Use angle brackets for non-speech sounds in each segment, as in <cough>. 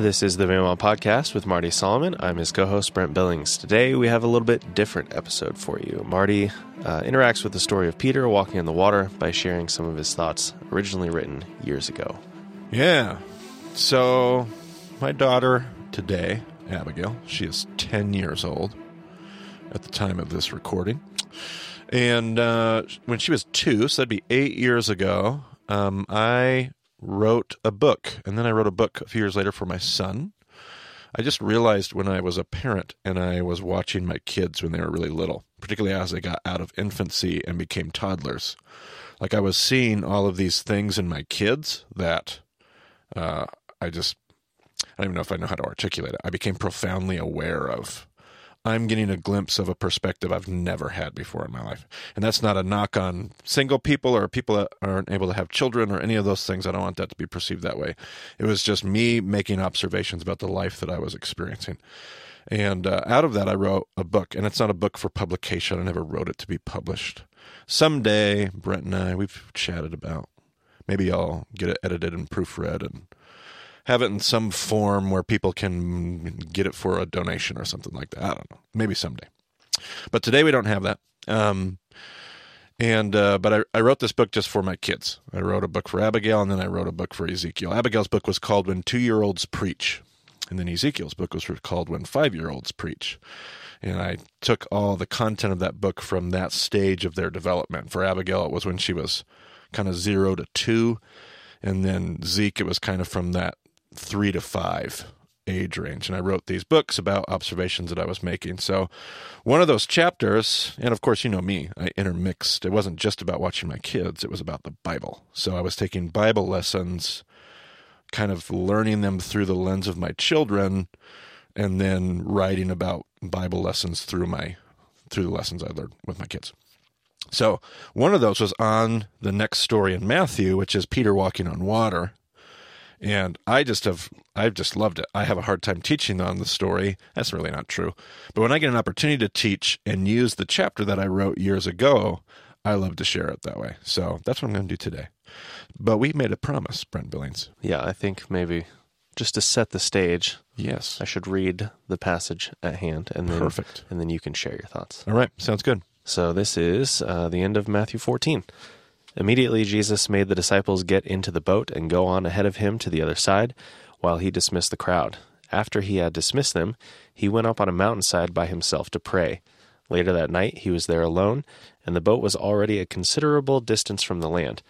This is the BEMA Podcast with Marty Solomon. I'm his co host, Brent Billings. Today we have a little bit different episode for you. Marty uh, interacts with the story of Peter walking on the water by sharing some of his thoughts originally written years ago. Yeah. So, my daughter today, Abigail, she is 10 years old at the time of this recording. And uh, when she was two, so that'd be eight years ago, um, I wrote a book. And then I wrote a book a few years later for my son. I just realized when I was a parent and I was watching my kids when they were really little, particularly as they got out of infancy and became toddlers, like I was seeing all of these things in my kids that uh, I just, I don't even know if I know how to articulate it. I became profoundly aware of I'm getting a glimpse of a perspective I've never had before in my life. And that's not a knock on single people or people that aren't able to have children or any of those things. I don't want that to be perceived that way. It was just me making observations about the life that I was experiencing. And uh, out of that, I wrote a book. And it's not a book for publication. I never wrote it to be published. Someday, Brent and I, we've chatted about maybe I'll get it edited and proofread and have it in some form where people can get it for a donation or something like that. I don't know. Maybe someday. But today we don't have that. Um, and uh, but I, I wrote this book just for my kids. I wrote a book for Abigail, and then I wrote a book for Ezekiel. Abigail's book was called "When Two Year Olds Preach," and then Ezekiel's book was called "When Five Year Olds Preach." And I took all the content of that book from that stage of their development. For Abigail, it was when she was kind of zero to two, and then Zeke, it was kind of from that three to five age range. And I wrote these books about observations that I was making. So, one of those chapters, and of course, you know me, I intermixed. It wasn't just about watching my kids, it was about the Bible. So, I was taking Bible lessons, kind of learning them through the lens of my children, and then writing about Bible lessons through my through the lessons I learned with my kids. So, one of those was on the next story in Matthew, which is Peter walking on water and I just have I've just loved it. I have a hard time teaching on the story. That's really not true. But when I get an opportunity to teach and use the chapter that I wrote years ago, I love to share it that way. So that's what I'm going to do today. But we made a promise, Brent Billings. Yeah, I think maybe just to set the stage. Yes. I should read the passage at hand and then Perfect. and then you can share your thoughts. All right, sounds good. So this is uh, the end of Matthew 14. Immediately, Jesus made the disciples get into the boat and go on ahead of him to the other side, while he dismissed the crowd. After he had dismissed them, he went up on a mountainside by himself to pray. Later that night, he was there alone, and the boat was already a considerable distance from the land,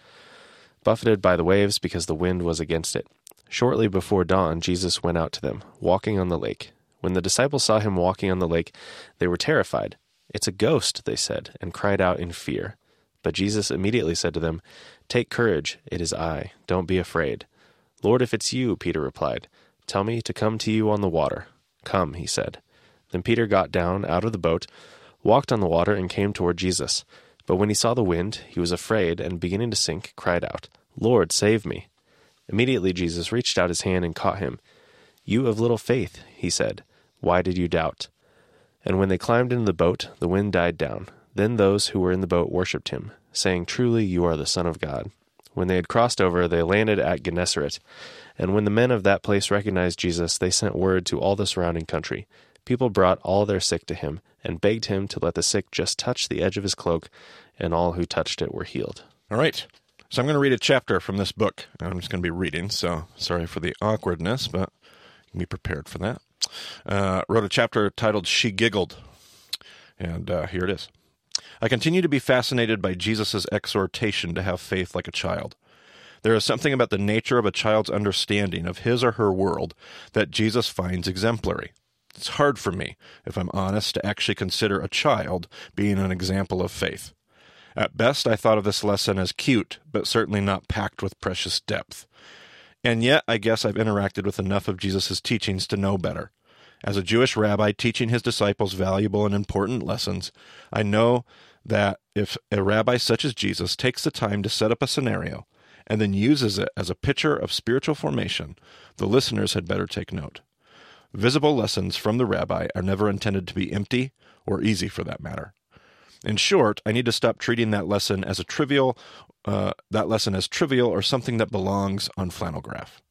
buffeted by the waves because the wind was against it. Shortly before dawn, Jesus went out to them, walking on the lake. When the disciples saw him walking on the lake, they were terrified. It's a ghost, they said, and cried out in fear. But Jesus immediately said to them, Take courage, it is I. Don't be afraid. Lord, if it's you, Peter replied, tell me to come to you on the water. Come, he said. Then Peter got down out of the boat, walked on the water, and came toward Jesus. But when he saw the wind, he was afraid, and beginning to sink, cried out, Lord, save me. Immediately Jesus reached out his hand and caught him. You of little faith, he said, why did you doubt? And when they climbed into the boat, the wind died down. Then those who were in the boat worshipped him, saying, Truly you are the Son of God. When they had crossed over, they landed at Gennesaret. And when the men of that place recognized Jesus, they sent word to all the surrounding country. People brought all their sick to him, and begged him to let the sick just touch the edge of his cloak, and all who touched it were healed. All right. So I'm going to read a chapter from this book. I'm just going to be reading, so sorry for the awkwardness, but you can be prepared for that. Uh, wrote a chapter titled She Giggled. And uh, here it is. I continue to be fascinated by Jesus' exhortation to have faith like a child. There is something about the nature of a child's understanding of his or her world that Jesus finds exemplary. It's hard for me, if I'm honest, to actually consider a child being an example of faith. At best, I thought of this lesson as cute, but certainly not packed with precious depth. And yet, I guess I've interacted with enough of Jesus' teachings to know better. As a Jewish rabbi teaching his disciples valuable and important lessons, I know that if a rabbi such as Jesus takes the time to set up a scenario and then uses it as a picture of spiritual formation, the listeners had better take note. Visible lessons from the rabbi are never intended to be empty or easy for that matter. In short, I need to stop treating that lesson as a trivial, uh, that lesson as trivial or something that belongs on flannel graph.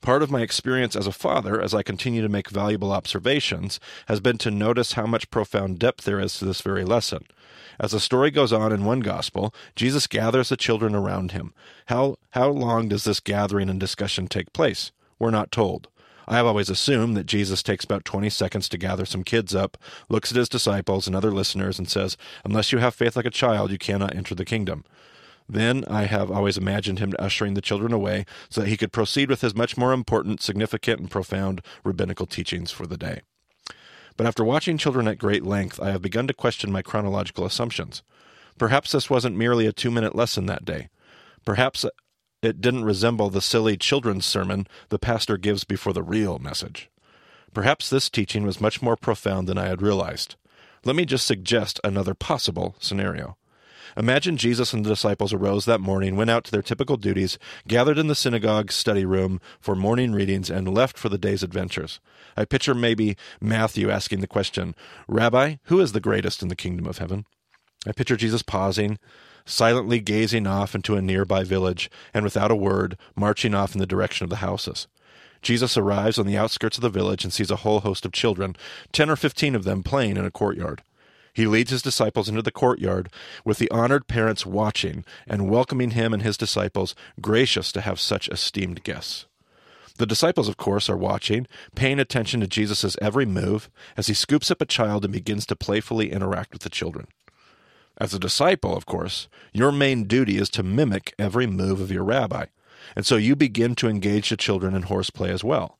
Part of my experience as a father, as I continue to make valuable observations, has been to notice how much profound depth there is to this very lesson. As the story goes on in one gospel, Jesus gathers the children around him. How, how long does this gathering and discussion take place? We're not told. I have always assumed that Jesus takes about 20 seconds to gather some kids up, looks at his disciples and other listeners, and says, Unless you have faith like a child, you cannot enter the kingdom. Then I have always imagined him ushering the children away so that he could proceed with his much more important, significant, and profound rabbinical teachings for the day. But after watching children at great length, I have begun to question my chronological assumptions. Perhaps this wasn't merely a two minute lesson that day. Perhaps it didn't resemble the silly children's sermon the pastor gives before the real message. Perhaps this teaching was much more profound than I had realized. Let me just suggest another possible scenario. Imagine Jesus and the disciples arose that morning, went out to their typical duties, gathered in the synagogue study room for morning readings, and left for the day's adventures. I picture maybe Matthew asking the question, Rabbi, who is the greatest in the kingdom of heaven? I picture Jesus pausing, silently gazing off into a nearby village, and without a word, marching off in the direction of the houses. Jesus arrives on the outskirts of the village and sees a whole host of children, ten or fifteen of them playing in a courtyard. He leads his disciples into the courtyard with the honored parents watching and welcoming him and his disciples, gracious to have such esteemed guests. The disciples, of course, are watching, paying attention to Jesus' every move as he scoops up a child and begins to playfully interact with the children. As a disciple, of course, your main duty is to mimic every move of your rabbi, and so you begin to engage the children in horseplay as well.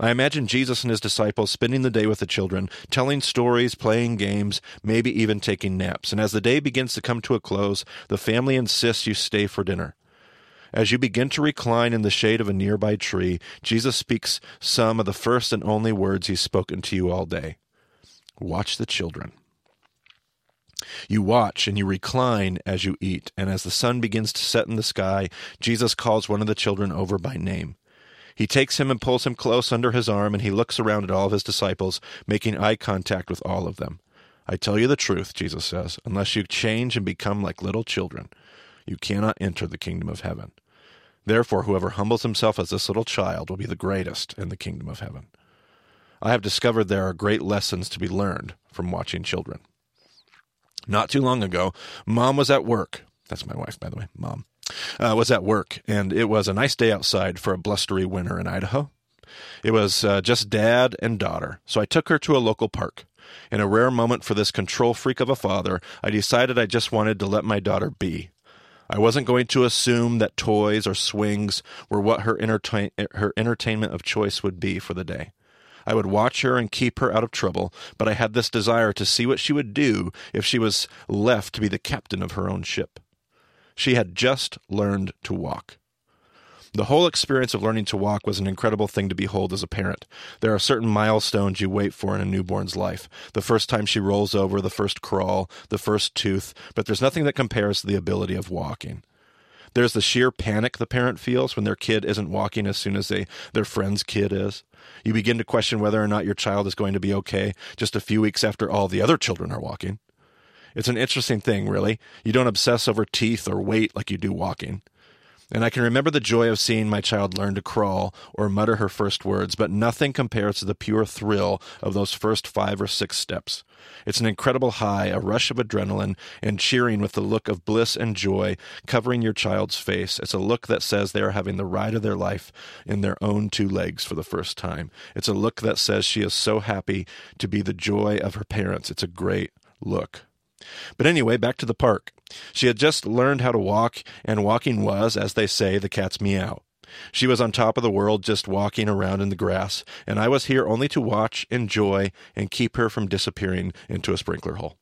I imagine Jesus and his disciples spending the day with the children, telling stories, playing games, maybe even taking naps. And as the day begins to come to a close, the family insists you stay for dinner. As you begin to recline in the shade of a nearby tree, Jesus speaks some of the first and only words he's spoken to you all day. Watch the children. You watch and you recline as you eat, and as the sun begins to set in the sky, Jesus calls one of the children over by name. He takes him and pulls him close under his arm, and he looks around at all of his disciples, making eye contact with all of them. I tell you the truth, Jesus says, unless you change and become like little children, you cannot enter the kingdom of heaven. Therefore, whoever humbles himself as this little child will be the greatest in the kingdom of heaven. I have discovered there are great lessons to be learned from watching children. Not too long ago, mom was at work. That's my wife, by the way, mom uh, was at work, and it was a nice day outside for a blustery winter in Idaho. It was uh, just dad and daughter, so I took her to a local park. In a rare moment for this control freak of a father, I decided I just wanted to let my daughter be. I wasn't going to assume that toys or swings were what her, entertain- her entertainment of choice would be for the day. I would watch her and keep her out of trouble, but I had this desire to see what she would do if she was left to be the captain of her own ship. She had just learned to walk. The whole experience of learning to walk was an incredible thing to behold as a parent. There are certain milestones you wait for in a newborn's life. The first time she rolls over, the first crawl, the first tooth, but there's nothing that compares to the ability of walking. There's the sheer panic the parent feels when their kid isn't walking as soon as they, their friend's kid is. You begin to question whether or not your child is going to be okay just a few weeks after all the other children are walking. It's an interesting thing, really. You don't obsess over teeth or weight like you do walking. And I can remember the joy of seeing my child learn to crawl or mutter her first words, but nothing compares to the pure thrill of those first five or six steps. It's an incredible high, a rush of adrenaline, and cheering with the look of bliss and joy covering your child's face. It's a look that says they are having the ride of their life in their own two legs for the first time. It's a look that says she is so happy to be the joy of her parents. It's a great look. But anyway, back to the park. She had just learned how to walk, and walking was, as they say, the cat's meow. She was on top of the world just walking around in the grass, and I was here only to watch, enjoy, and keep her from disappearing into a sprinkler hole.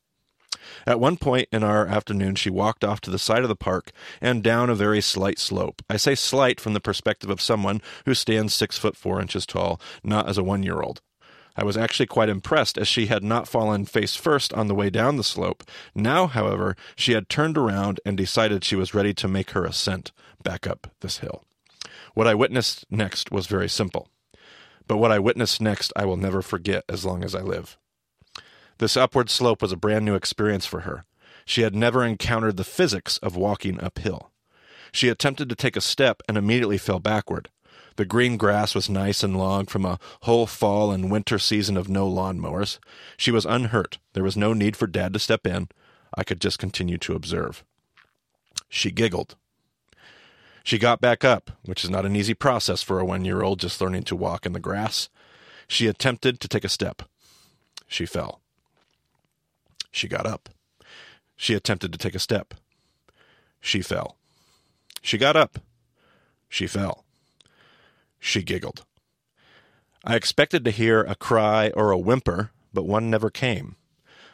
At one point in our afternoon, she walked off to the side of the park and down a very slight slope. I say slight from the perspective of someone who stands six foot four inches tall, not as a one year old. I was actually quite impressed as she had not fallen face first on the way down the slope. Now, however, she had turned around and decided she was ready to make her ascent back up this hill. What I witnessed next was very simple. But what I witnessed next I will never forget as long as I live. This upward slope was a brand new experience for her. She had never encountered the physics of walking uphill. She attempted to take a step and immediately fell backward. The green grass was nice and long from a whole fall and winter season of no lawn mowers. She was unhurt. There was no need for Dad to step in. I could just continue to observe. She giggled. She got back up, which is not an easy process for a one year old just learning to walk in the grass. She attempted to take a step. She fell. She got up. She attempted to take a step. She fell. She got up. She fell. She giggled. I expected to hear a cry or a whimper, but one never came.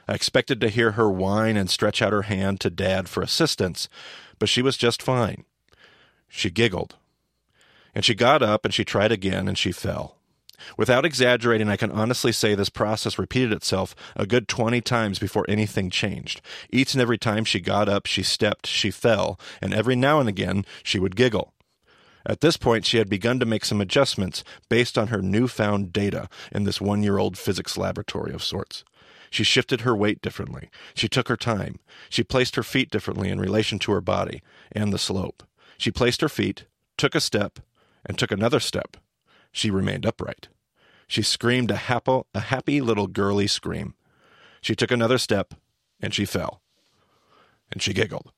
I expected to hear her whine and stretch out her hand to Dad for assistance, but she was just fine. She giggled. And she got up and she tried again and she fell. Without exaggerating, I can honestly say this process repeated itself a good 20 times before anything changed. Each and every time she got up, she stepped, she fell, and every now and again she would giggle. At this point, she had begun to make some adjustments based on her newfound data in this one year old physics laboratory of sorts. She shifted her weight differently. She took her time. She placed her feet differently in relation to her body and the slope. She placed her feet, took a step, and took another step. She remained upright. She screamed a, happy, a happy little girly scream. She took another step, and she fell. And she giggled.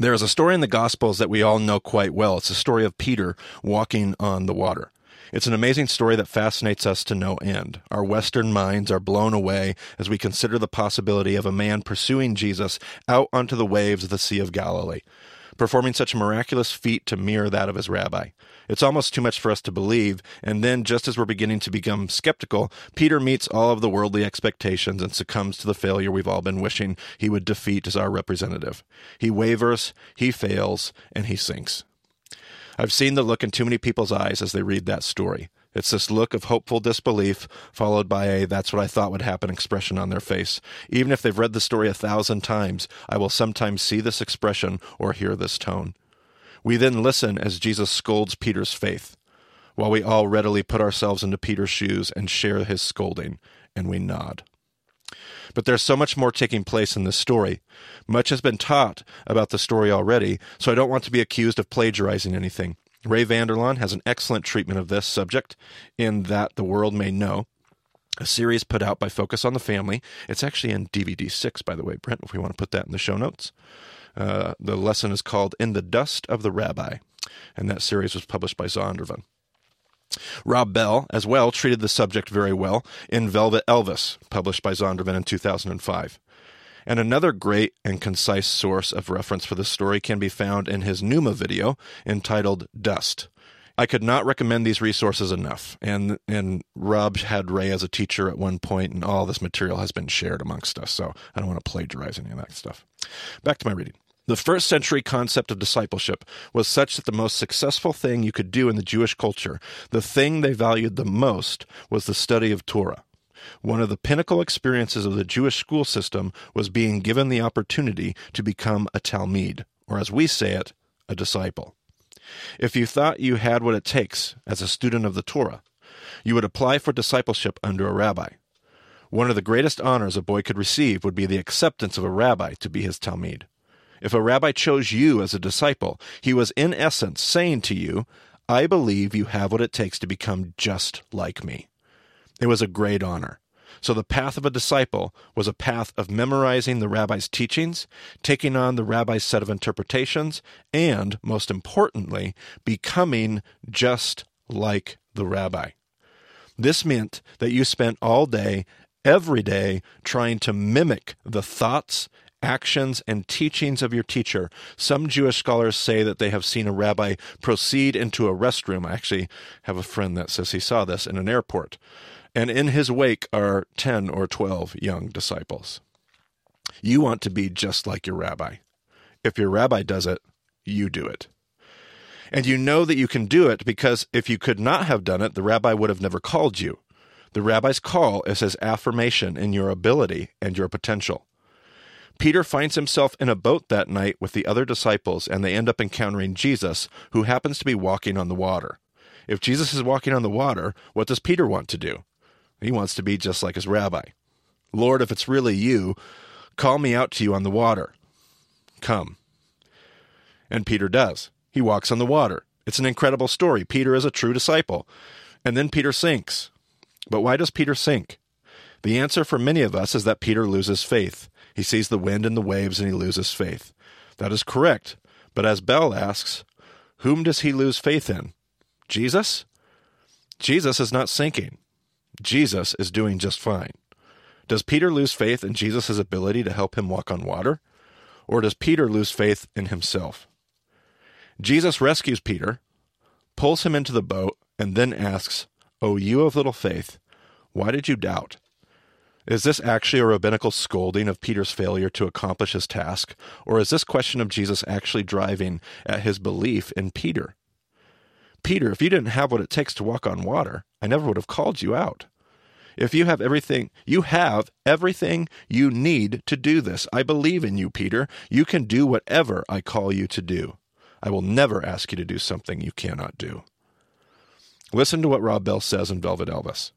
There is a story in the Gospels that we all know quite well. It's the story of Peter walking on the water. It's an amazing story that fascinates us to no end. Our Western minds are blown away as we consider the possibility of a man pursuing Jesus out onto the waves of the Sea of Galilee, performing such a miraculous feat to mirror that of his rabbi. It's almost too much for us to believe, and then, just as we're beginning to become skeptical, Peter meets all of the worldly expectations and succumbs to the failure we've all been wishing he would defeat as our representative. He wavers, he fails, and he sinks. I've seen the look in too many people's eyes as they read that story. It's this look of hopeful disbelief, followed by a that's what I thought would happen expression on their face. Even if they've read the story a thousand times, I will sometimes see this expression or hear this tone. We then listen as Jesus scolds Peter's faith, while we all readily put ourselves into Peter's shoes and share his scolding, and we nod. But there's so much more taking place in this story. Much has been taught about the story already, so I don't want to be accused of plagiarizing anything. Ray Vander Laan has an excellent treatment of this subject in That the World May Know, a series put out by Focus on the Family. It's actually in DVD 6, by the way, Brent, if we want to put that in the show notes. Uh, the lesson is called In the Dust of the Rabbi, and that series was published by Zondervan. Rob Bell, as well, treated the subject very well in Velvet Elvis, published by Zondervan in 2005. And another great and concise source of reference for this story can be found in his NOOMA video entitled Dust. I could not recommend these resources enough. And and Rob had Ray as a teacher at one point, and all this material has been shared amongst us. So I don't want to plagiarize any of that stuff. Back to my reading. The first century concept of discipleship was such that the most successful thing you could do in the Jewish culture, the thing they valued the most, was the study of Torah. One of the pinnacle experiences of the Jewish school system was being given the opportunity to become a Talmid, or as we say it, a disciple. If you thought you had what it takes as a student of the Torah, you would apply for discipleship under a rabbi. One of the greatest honors a boy could receive would be the acceptance of a rabbi to be his Talmid. If a rabbi chose you as a disciple, he was in essence saying to you, I believe you have what it takes to become just like me. It was a great honor. So the path of a disciple was a path of memorizing the rabbi's teachings, taking on the rabbi's set of interpretations, and, most importantly, becoming just like the rabbi. This meant that you spent all day, every day, trying to mimic the thoughts, actions, and teachings of your teacher. Some Jewish scholars say that they have seen a rabbi proceed into a restroom. I actually have a friend that says he saw this in an airport and in his wake are 10 or 12 young disciples. You want to be just like your rabbi. If your rabbi does it, you do it. And you know that you can do it because if you could not have done it, the rabbi would have never called you. The rabbi's call is his affirmation in your ability and your potential. Peter finds himself in a boat that night with the other disciples, and they end up encountering Jesus, who happens to be walking on the water. If Jesus is walking on the water, what does Peter want to do? He wants to be just like his rabbi. Lord, if it's really you, call me out to you on the water. Come. And Peter does. He walks on the water. It's an incredible story. Peter is a true disciple. And then Peter sinks. But why does Peter sink? The answer for many of us is that Peter loses faith. He sees the wind and the waves and he loses faith. That is correct. But as Bell asks, whom does he lose faith in? Jesus? Jesus is not sinking. Jesus is doing just fine. Does Peter lose faith in Jesus' ability to help him walk on water? Or does Peter lose faith in himself? Jesus rescues Peter, pulls him into the boat, and then asks, O you of little faith, why did you doubt? Is this actually a rabbinical scolding of Peter's failure to accomplish his task, or is this question of Jesus actually driving at his belief in Peter? Peter, if you didn't have what it takes to walk on water, I never would have called you out. If you have everything, you have everything you need to do this. I believe in you, Peter. You can do whatever I call you to do. I will never ask you to do something you cannot do. Listen to what Rob Bell says in Velvet Elvis.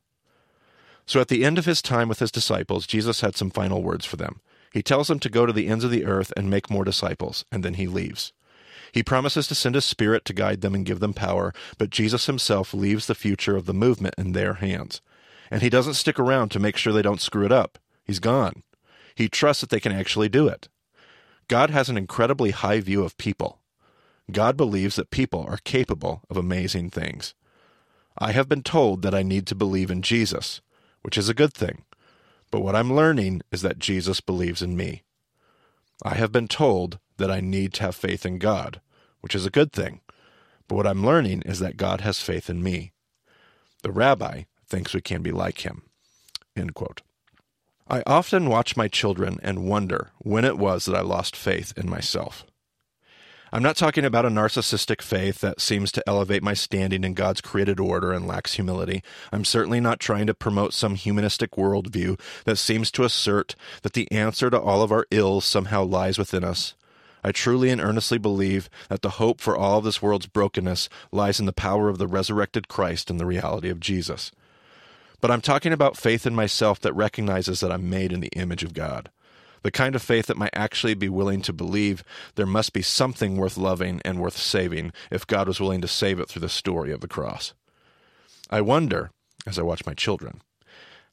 So at the end of his time with his disciples, Jesus had some final words for them. He tells them to go to the ends of the earth and make more disciples, and then he leaves. He promises to send his spirit to guide them and give them power, but Jesus himself leaves the future of the movement in their hands. And he doesn't stick around to make sure they don't screw it up. He's gone. He trusts that they can actually do it. God has an incredibly high view of people. God believes that people are capable of amazing things. I have been told that I need to believe in Jesus which is a good thing. But what I'm learning is that Jesus believes in me. I have been told that I need to have faith in God, which is a good thing. But what I'm learning is that God has faith in me. The rabbi thinks we can be like him. I often watch my children and wonder when it was that I lost faith in myself. I'm not talking about a narcissistic faith that seems to elevate my standing in God's created order and lacks humility. I'm certainly not trying to promote some humanistic worldview that seems to assert that the answer to all of our ills somehow lies within us. I truly and earnestly believe that the hope for all of this world's brokenness lies in the power of the resurrected Christ and the reality of Jesus. But I'm talking about faith in myself that recognizes that I'm made in the image of God the kind of faith that might actually be willing to believe there must be something worth loving and worth saving if God was willing to save it through the story of the cross. I wonder, as I watch my children,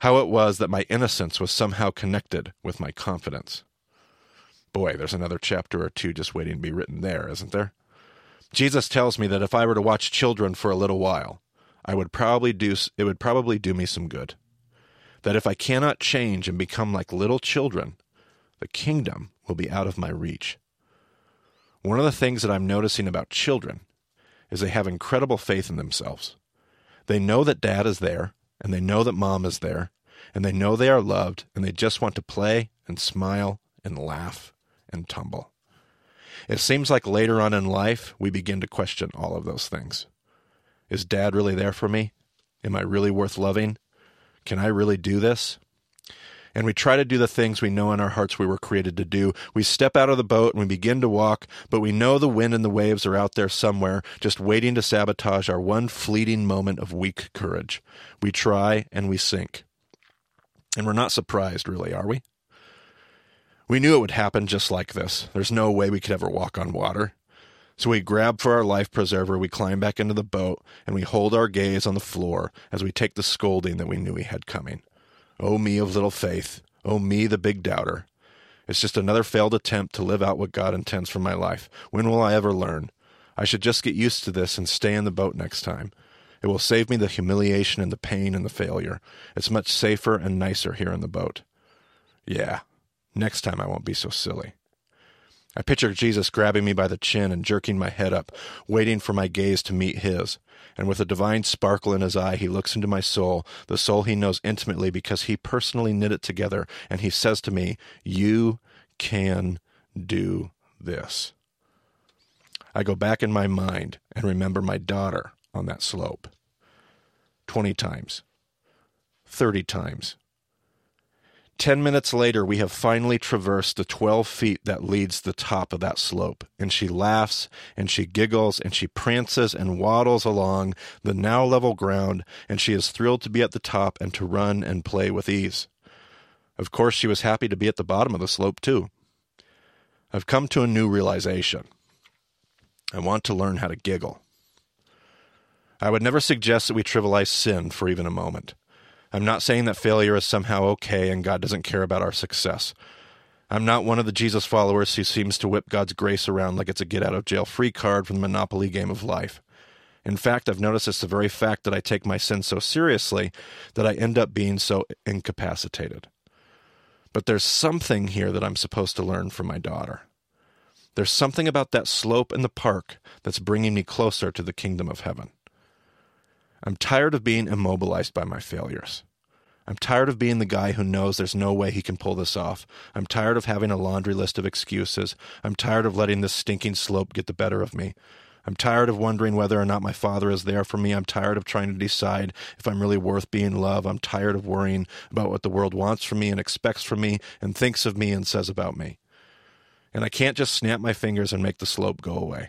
how it was that my innocence was somehow connected with my confidence. Boy, there's another chapter or two just waiting to be written there, isn't there? Jesus tells me that if I were to watch children for a little while, I would probably do it would probably do me some good. That if I cannot change and become like little children, the kingdom will be out of my reach. One of the things that I'm noticing about children is they have incredible faith in themselves. They know that dad is there, and they know that mom is there, and they know they are loved, and they just want to play and smile and laugh and tumble. It seems like later on in life, we begin to question all of those things. Is dad really there for me? Am I really worth loving? Can I really do this? and we try to do the things we know in our hearts we were created to do. We step out of the boat and we begin to walk, but we know the wind and the waves are out there somewhere, just waiting to sabotage our one fleeting moment of weak courage. We try and we sink. And we're not surprised, really, are we? We knew it would happen just like this. There's no way we could ever walk on water. So we grab for our life preserver, we climb back into the boat, and we hold our gaze on the floor as we take the scolding that we knew we had coming. Oh, me of little faith. Oh, me, the big doubter. It's just another failed attempt to live out what God intends for my life. When will I ever learn? I should just get used to this and stay in the boat next time. It will save me the humiliation and the pain and the failure. It's much safer and nicer here in the boat. Yeah, next time I won't be so silly. I picture Jesus grabbing me by the chin and jerking my head up, waiting for my gaze to meet his. And with a divine sparkle in his eye, he looks into my soul, the soul he knows intimately because he personally knit it together, and he says to me, You can do this. I go back in my mind and remember my daughter on that slope 20 times, 30 times, Ten minutes later, we have finally traversed the 12 feet that leads the top of that slope. And she laughs and she giggles and she prances and waddles along the now level ground, and she is thrilled to be at the top and to run and play with ease. Of course, she was happy to be at the bottom of the slope, too. I've come to a new realization. I want to learn how to giggle. I would never suggest that we trivialize sin for even a moment. I'm not saying that failure is somehow okay and God doesn't care about our success. I'm not one of the Jesus followers who seems to whip God's grace around like it's a get out of jail free card from the Monopoly game of life. In fact, I've noticed it's the very fact that I take my sin so seriously that I end up being so incapacitated. But there's something here that I'm supposed to learn from my daughter. There's something about that slope in the park that's bringing me closer to the kingdom of heaven. I'm tired of being immobilized by my failures. I'm tired of being the guy who knows there's no way he can pull this off. I'm tired of having a laundry list of excuses. I'm tired of letting this stinking slope get the better of me. I'm tired of wondering whether or not my father is there for me. I'm tired of trying to decide if I'm really worth being loved. I'm tired of worrying about what the world wants from me and expects from me and thinks of me and says about me. And I can't just snap my fingers and make the slope go away.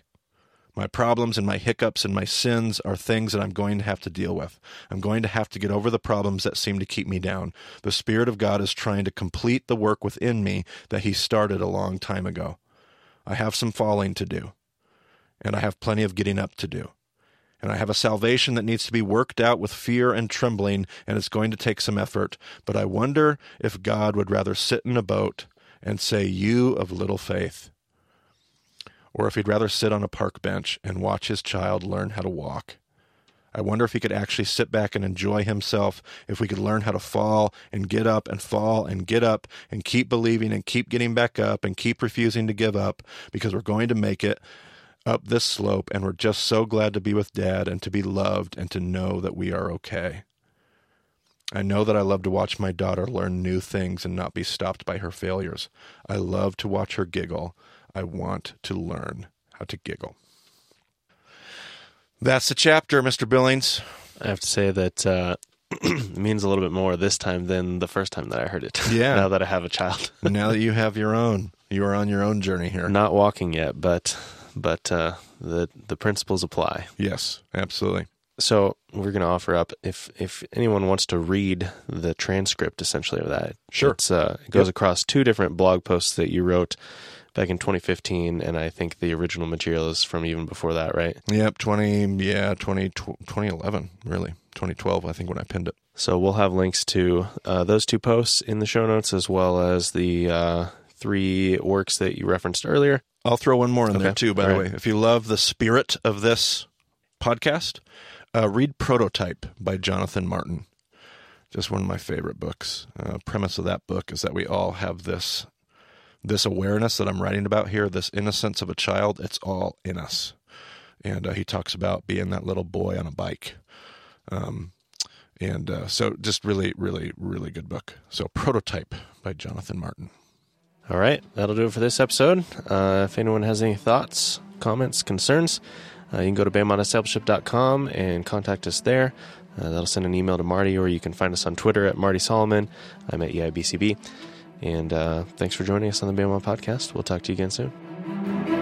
My problems and my hiccups and my sins are things that I'm going to have to deal with. I'm going to have to get over the problems that seem to keep me down. The Spirit of God is trying to complete the work within me that He started a long time ago. I have some falling to do, and I have plenty of getting up to do. And I have a salvation that needs to be worked out with fear and trembling, and it's going to take some effort. But I wonder if God would rather sit in a boat and say, You of little faith or if he'd rather sit on a park bench and watch his child learn how to walk. I wonder if he could actually sit back and enjoy himself, if we could learn how to fall and get up and fall and get up and keep believing and keep getting back up and keep refusing to give up because we're going to make it up this slope and we're just so glad to be with dad and to be loved and to know that we are okay. I know that I love to watch my daughter learn new things and not be stopped by her failures. I love to watch her giggle. I want to learn how to giggle. That's the chapter, Mr. Billings. I have to say that uh, <clears throat> it means a little bit more this time than the first time that I heard it. <laughs> Yeah. now that I have a child. <laughs> now that you have your own, you are on your own journey here. Not walking yet, but but uh, the the principles apply. Yes, absolutely. So we're going to offer up if if anyone wants to read the transcript essentially of that. Sure. It's, uh, it goes Yep. across two different blog posts that you wrote back in 2015, and I think the original material is from even before that, right? Yep, 20, yeah, 20, 2011, really. 2012, I think, when I pinned it. So we'll have links to uh, those two posts in the show notes as well as the uh, three works that you referenced earlier. I'll throw one more in there too, by All the right. way. If you love the spirit of this podcast, uh, read Prototype by Jonathan Martin. Just one of my favorite books. Uh, premise of that book is that we all have this this awareness that I'm writing about here, this innocence of a child. It's all in us, and uh, he talks about being that little boy on a bike. Um, and uh, so, just really, really, really good book. So, Prototype by Jonathan Martin. All right, that'll do it for this episode. Uh, if anyone has any thoughts, comments, concerns, uh, you can go to BEMADiscipleship.com and contact us there. Uh, that'll send an email to Marty, or you can find us on Twitter at Marty Solomon. I'm at EIBCB. And uh, thanks for joining us on the BEMA Podcast. We'll talk to you again soon.